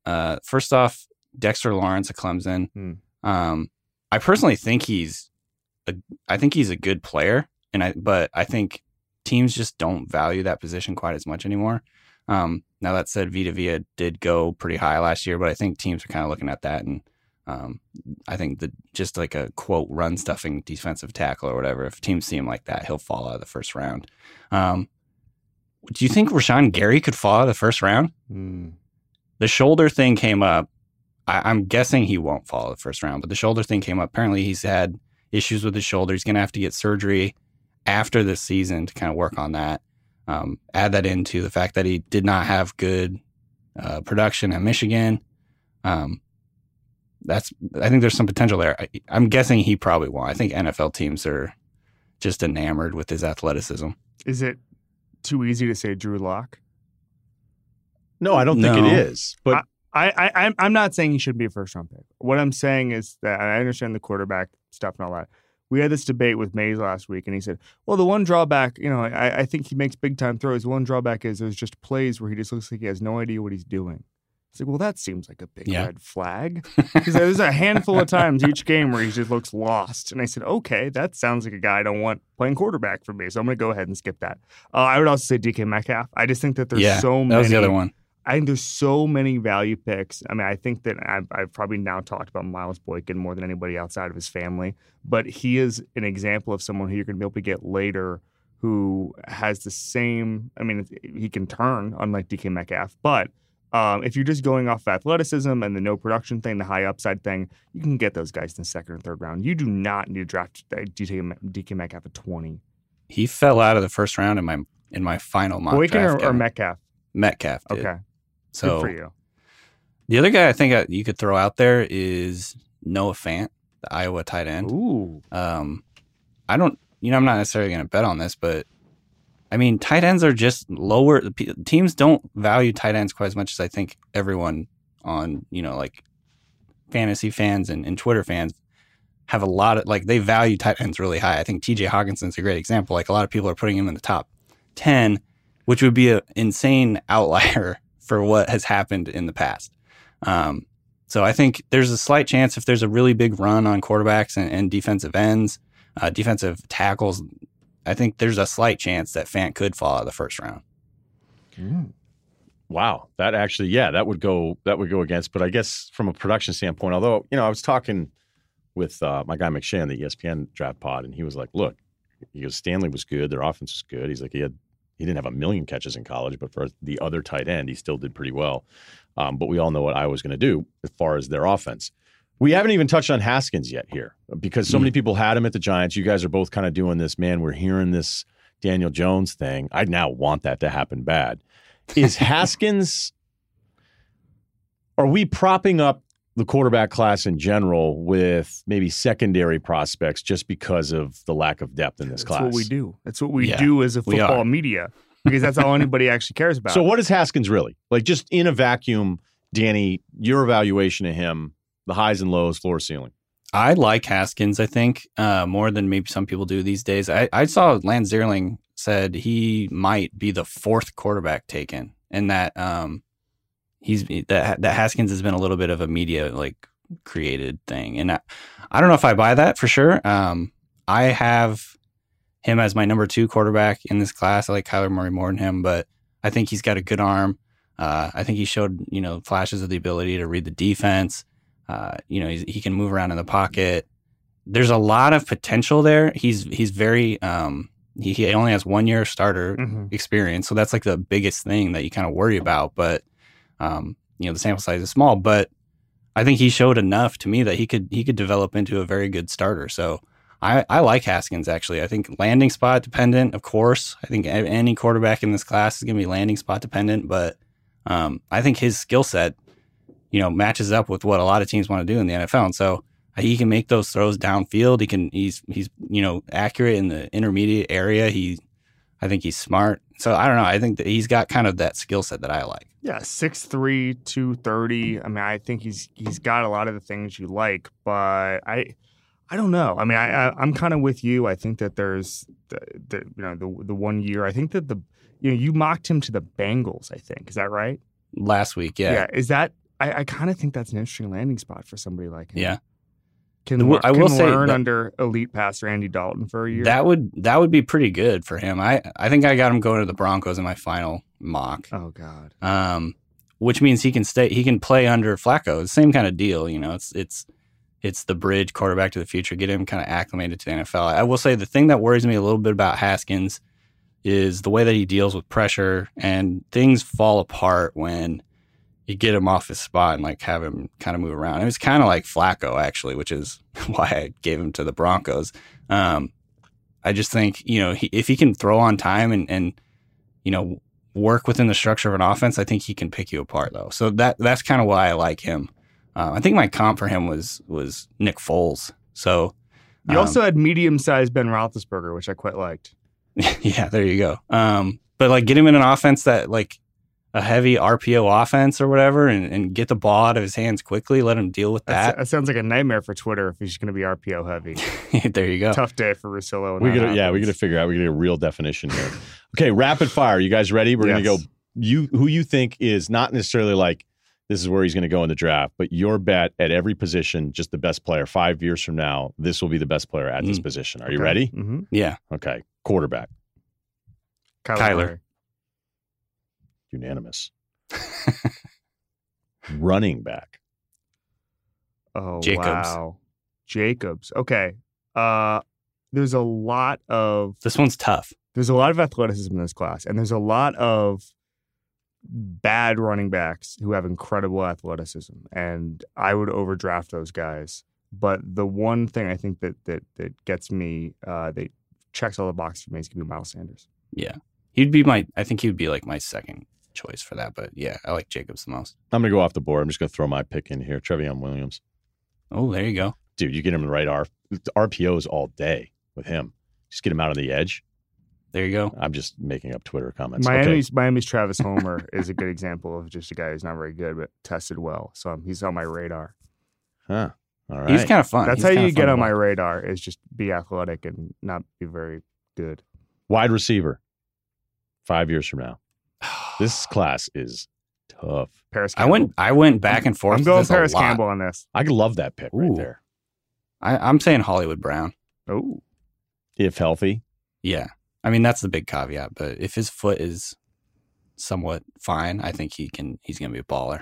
Uh, first off, Dexter Lawrence of Clemson. Hmm. Um, I personally think he's, a, I think he's a good player, and I, but I think teams just don't value that position quite as much anymore. Um, now that said, Vita Vea did go pretty high last year, but I think teams are kind of looking at that, and um, I think that just like a quote run stuffing defensive tackle or whatever, if teams see him like that, he'll fall out of the first round. Um, do you think Rashan Gary could fall out of the first round? the shoulder thing came up. I, I'm guessing he won't fall out of the first round, but the shoulder thing came up. Apparently, he's had issues with his shoulder. He's going to have to get surgery after this season to kind of work on that. Um, add that into the fact that he did not have good uh, production at Michigan. Um, that's I think there's some potential there. I, I'm guessing he probably won't. I think NFL teams are just enamored with his athleticism. Is it too easy to say Drew Lock? No, I don't think No. it is. But I, I, I'm, I'm not saying he shouldn't be a first round pick. What I'm saying is that I understand the quarterback stuff and all that. We had this debate with Mays last week, and he said, "Well, the one drawback, you know, I, I think he makes big time throws. The one drawback is there's just plays where he just looks like he has no idea what he's doing." It's like, well, that seems like a big Yeah. red flag. Because there's a handful of times each game where he just looks lost. And I said, okay, that sounds like a guy I don't want playing quarterback for me. So I'm going to go ahead and skip that. Uh, I would also say DK Metcalf. I just think that there's yeah, so that many. was the other one. I think there's so many value picks. I mean, I think that I've, I've probably now talked about Miles Boykin more than anybody outside of his family, but he is an example of someone who you're going to be able to get later who has the same. I mean, he can turn, unlike DK Metcalf, but um, if you're just going off of athleticism and the no production thing, the high upside thing, you can get those guys in the second or third round. You do not need to draft uh, DK, DK Metcalf at 20. He fell out of the first round in my in my final mock Boykin draft. or, or Metcalf? Metcalf. Did. Okay. So Good for you. the other guy I think I- you could throw out there is Noah Fant, the Iowa tight end. Ooh. Um, I don't, you know, I'm not necessarily going to bet on this, but I mean, tight ends are just lower. Teams don't value tight ends quite as much as I think everyone on, you know, like fantasy fans and, and Twitter fans have a lot of, like, they value tight ends really high. I think TJ Hockenson's a great example. Like, a lot of people are putting him in the top 10, which would be an insane outlier for what has happened in the past. Um, so I think there's a slight chance if there's a really big run on quarterbacks and, and defensive ends, uh, defensive tackles, I think there's a slight chance that Fant could fall out of the first round. wow, that actually, yeah, that would go that would go against. But I guess from a production standpoint, although you know, I was talking with uh, my guy McShay on the ESPN draft pod, and he was like, "Look, he goes, Stanley was good. Their offense was good. He's like, he had he didn't have a million catches in college, but for the other tight end, he still did pretty well. Um, but we all know what I was going to do as far as their offense. We haven't even touched on Haskins yet here because so Mm. many people had him at the Giants. You guys are both kind of doing this, man. We're hearing this Daniel Jones thing. I now want that to happen bad. Is Haskins, are we propping up the quarterback class in general with maybe secondary prospects just because of the lack of depth in this That's class? That's what we do. That's what we Yeah, do as a football media because that's all anybody actually cares about. So, what is Haskins really like? Just in a vacuum, Danny, your evaluation of him, the highs and lows, floor ceiling. I like Haskins, I think, uh, more than maybe some people do these days. I, I saw Lance Zierlein said he might be the fourth quarterback taken, and that um, he's that that Haskins has been a little bit of a media like created thing, and I, I don't know if I buy that for sure. Um, I have him as my number two quarterback in this class. I like Kyler Murray more than him, but I think he's got a good arm. Uh, I think he showed you know flashes of the ability to read the defense. Uh, you know, he's, he can move around in the pocket. There's a lot of potential there. He's he's very um, he, he only has one year starter Mhm. experience, so that's like the biggest thing that you kind of worry about. But um, you know, the sample size is small, but I think he showed enough to me that he could he could develop into a very good starter. So I, I like Haskins actually. I think landing spot dependent, of course. I think any quarterback in this class is going to be landing spot dependent, but um, I think his skill set, you know, matches up with what a lot of teams want to do in the NFL. And so uh, he can make those throws downfield. He can he's he's you know accurate in the intermediate area. He I think he's smart. So I don't know. I think that he's got kind of that skill set that I like. Yeah, 6'3", 230. I mean, I think he's he's got a lot of the things you like, but I I don't know. I mean, I, I I'm kind of with you. I think that there's the, the you know the the one year. I think that the you know you mocked him to the Bengals. I think is that right? Last week, yeah. yeah, Is that I, I kind of think that's an interesting landing spot for somebody like him. yeah. Can, The- I will can say learn that- under elite passer Andy Dalton for a year. That would that would be pretty good for him. I I think I got him going to the Broncos in my final mock. oh God. Um, which means he can stay he can play under Flacco. Same kind of deal, you know. It's it's it's the bridge quarterback to the future. Get him kind of acclimated to the NFL. I will say the thing that worries me a little bit about Haskins is the way that he deals with pressure and things fall apart when you get him off his spot and like have him kind of move around. It was kind of like Flacco actually, which is why I gave him to the Broncos. Um, I just think you know he, if he can throw on time and and you know work within the structure of an offense, I think he can pick you apart though. So that that's kind of why I like him. Uh, I think my comp for him was was Nick Foles. So You um, also had medium sized Ben Roethlisberger, which I quite liked. yeah, there you go. Um, but like get him in an offense that like a heavy RPO offense or whatever, and, and get the ball out of his hands quickly. Let him deal with That's- that. that sounds like a nightmare for Twitter if he's going to be RPO heavy. there you go. Tough day for Russillo. We that gotta, yeah, we happens. gotta figure out. We gotta get a real definition here. Okay, rapid fire. You guys ready? We're gonna go. You who you think is not necessarily like this is where he's gonna go in the draft, but your bet at every position, just the best player. Five years from now, this will be the best player at this Mm. position. Are you Okay. ready? Mhm. Yeah, Okay, quarterback, Kyler. Kyler. Murray. unanimous. Running back, Oh Jacobs. wow, Jacobs. Okay. Uh, there's a lot of this one's tough. there's a lot of athleticism in this class, and there's a lot of bad running backs who have incredible athleticism, and I would overdraft those guys. But the one thing I think that that that gets me, uh, that checks all the boxes for me is gonna be Miles Sanders. Yeah, he'd be my. I think he would be like my second choice for that. But yeah, I like Jacobs the most. I'm gonna go off the board. I'm just gonna throw my pick in here. Trayveon Williams, Oh, there you go. dude. You get him the right R RPOs all day with him. Just get him out on the edge. There you go. I'm just making up Twitter comments. Okay. Miami's Miami's Travis Homer is a good example of just a guy who's not very good but tested well. So he's on my radar. Huh. All right. He's kind of fun. That's He's how you get on my radar is just be athletic and not be very good. Wide receiver. Five years from now. This class is tough. Parris. I went. I went back and forth. I'm with going this a Parris lot. Campbell on this. I love that pick right there. I, I'm saying Hollywood Brown. Oh, If healthy. Yeah, I mean that's the big caveat. But if his foot is somewhat fine, I think he can. He's going to be a baller.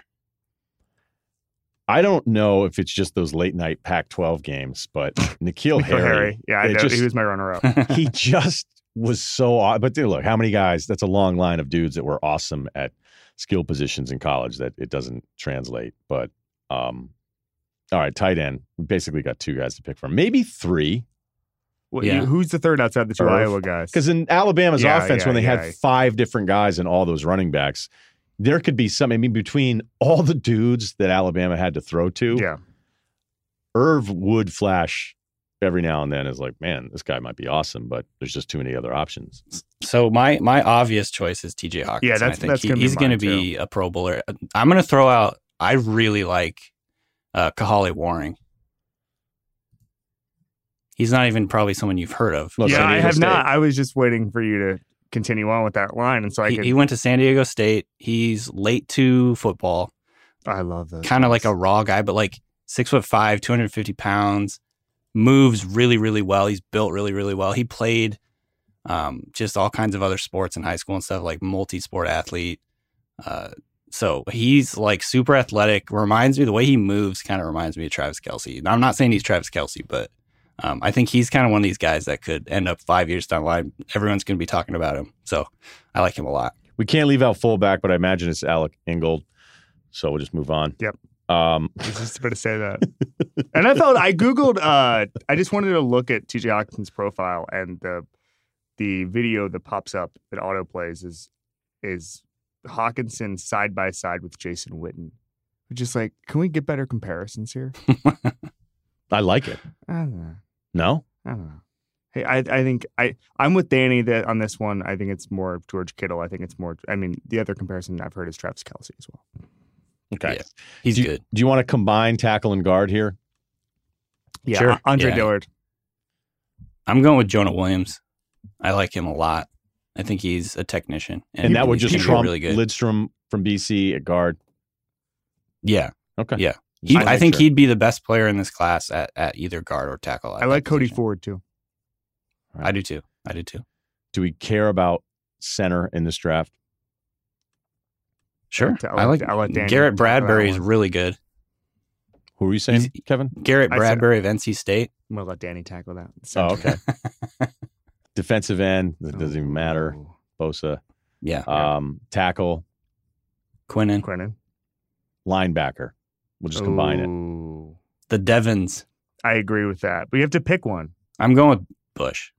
I don't know if it's just those late night Pac 12 games, but N'Keal N'Keal Harry, Harry. Yeah, I know. just- he was my runner up. he just was so. aw- But dude, look, how many guys? That's a long line of dudes that were awesome at skill positions in college that it doesn't translate. But um, all right, tight end. We basically got two guys to pick from, maybe three. What- Yeah. Who's the third outside the two Irv. Iowa guys? Because in Alabama's Yeah, offense, when they yeah. had five different guys and all those running backs, there could be some. I mean, between all the dudes that Alabama had to throw to, yeah, Irv would flash every now and then is like, man, this guy might be awesome, but there's just too many other options. So my my obvious choice is T.J. Hawkins. Yeah, that's- I think that's he- gonna he's going to be a Pro Bowler. I'm going to throw out. I really like uh, Kahale Warring. He's not even probably someone you've heard of. Well, yeah. San I have State. not. I was just waiting for you to continue on with that line, and so I he, could. he went to San Diego State. He's late to football, I love that. kind of like a raw guy, but like six foot five, 250 pounds, moves really, really well. He's built really, really well. He played um, just all kinds of other sports in high school and stuff, like multi sport athlete. Uh, so he's like super athletic. Reminds me the way he moves kind of reminds me of Travis Kelce. Now, I'm not saying he's Travis Kelce, but um, I think he's kind of one of these guys that could end up five years down the line. Everyone's going to be talking about him. So I like him a lot. We can't leave out fullback, but I imagine it's Alec Ingold. So we'll just move on. Yep. Um, I was just about to say that. and I felt I googled. Uh, I just wanted to look at T.J. Hockenson's profile, and the the video that pops up that auto plays is is Hawkinson side by side with Jason Witten. Just like, can we get better comparisons here? I like it. I don't know. No? I don't know. Hey, I I think I I'm with Danny that on this one. I think it's more George Kittle. I think it's more. I mean, the other comparison I've heard is Travis Kelce as well. Okay. Yeah. He's do you, good. Do you want to combine tackle and guard here? Yeah, Sure. Andre Yeah. Dillard. I'm going with Jonah Williams. I like him a lot. I think he's a technician, And, that would just be trump really good. Lindstrom from BC at guard. yeah, Okay. Yeah. he, I I, think think sure. he'd be the best player in this class at, at either guard or tackle. I like that Cody position. Ford too. I do too. I do too. Do we care about center in this draft? Sure. I I like- like, I like Danny Garrett Bradbury is really good. Who were you saying, He's- Kevin? Garrett I said- Bradbury of NC State. I'm gonna let Danny tackle that. Oh, okay. Defensive end, that doesn't even matter. Bosa. Yeah. Um, tackle, Quinnen. Quinnen. linebacker. We'll just combine it. The Devons. I agree with that. But you have to pick one. I'm going with Bush.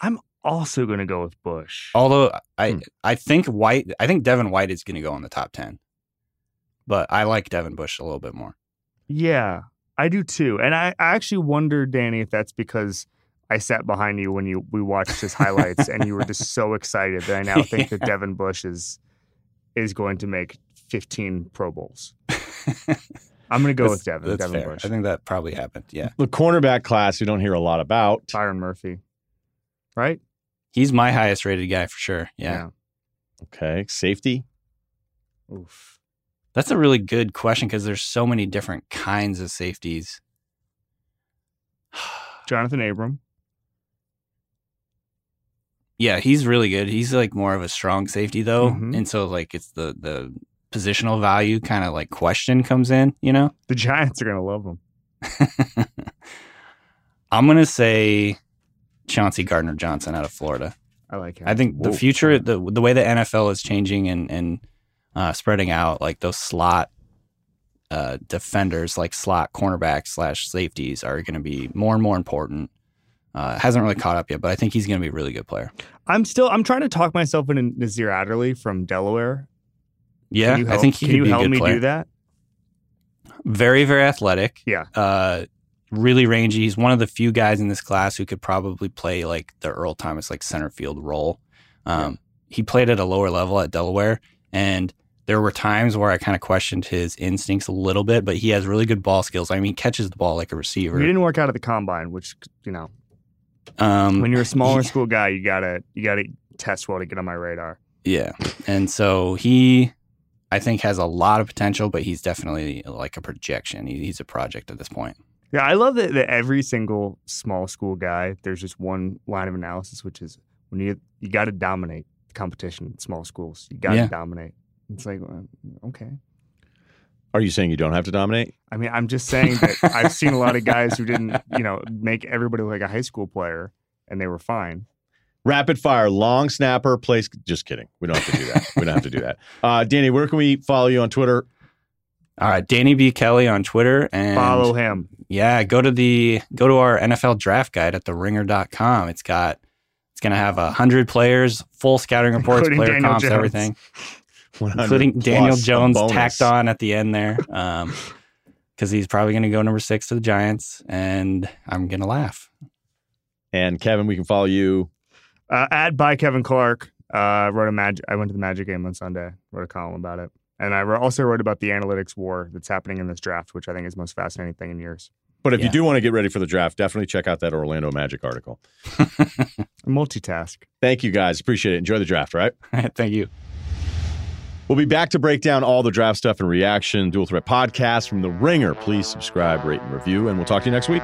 I'm also going to go with Bush. Although I Hmm. I think White I think Devin White is going to go in the top 10. But I like Devin Bush a little bit more. Yeah, I do too. And I, I actually wonder, Danny, if that's because I sat behind you when you we watched his highlights and you were just so excited that I now think that Devin Bush is is going to make 15 Pro Bowls. I'm going to go That's- with Devin. That's Devin fair. Bush. I think that probably happened. Yeah. The cornerback class, we don't hear a lot about. Byron Murphy. Right? He's my highest rated guy for sure. Yeah. Okay. Safety. Oof. That's a really good question because there's so many different kinds of safeties. Johnathan Abram. Yeah, he's really good. He's like more of a strong safety though, Mhm. and so like it's the the positional value kind of like question comes in. You know, The Giants are going to love him. I'm gonna say Chauncey Gardner Johnson out of Florida. I like him. I think the future, the the way the NFL is changing and and uh, spreading out, like those slot uh, defenders, like slot cornerbacks slash safeties, are going to be more and more important. Uh, hasn't really caught up yet, but I think he's going to be a really good player. I'm still I'm trying to talk myself into Nasir Adderley from Delaware. Yeah, I think he can could you be a help good me player. do that? Very, very athletic. Yeah. Uh, really rangy. He's one of the few guys in this class who could probably play like the Earl Thomas like center field role. Um, He played at a lower level at Delaware, and there were times where I kind of questioned his instincts a little bit, but he has really good ball skills. I mean, he catches the ball like a receiver. He didn't work out at the combine, which you know, Um, when you're a smaller he- school guy, you gotta you gotta test well to get on my radar. Yeah. And so he, I think, has a lot of potential, but he's definitely like a projection. He, he's a project at this point. Yeah, I love that, that every single small school guy, there's just one line of analysis, which is when you you got to dominate the competition in small schools. You got to Yeah. dominate. It's like okay. Are you saying you don't have to dominate? I mean, I'm just saying that I've seen a lot of guys who didn't, you know, make everybody look like a high school player, and they were fine. Rapid fire, long snapper, place. Just kidding. We don't have to do that. we don't have to do that. Uh, Danny, where can we follow you on Twitter? All right, Danny B. Kelly on Twitter and Follow him. Yeah, go to the go to our NFL draft guide at theringer.com. It's got it's gonna have a hundred players, full scouting reports, Including player Daniel comps, Jones. everything. 100 Including Daniel Jones tacked on at the end there. Um because he's probably gonna go number six to the Giants, and I'm gonna laugh. And Kevin, we can follow you. Uh, at by Kevin Clark. Uh, wrote a magic. I went to the Magic game on Sunday. Wrote a column about it, and I also wrote about the analytics war that's happening in this draft, which I think is the most fascinating thing in years. But if you do want to get ready for the draft, definitely check out that Orlando Magic article. Multitask. Thank you guys. Appreciate it. Enjoy the draft, right? Thank you. We'll be back to break down all the draft stuff and reaction. Dual Threat Podcast from The Ringer. Please subscribe, rate, and review, and we'll talk to you next week.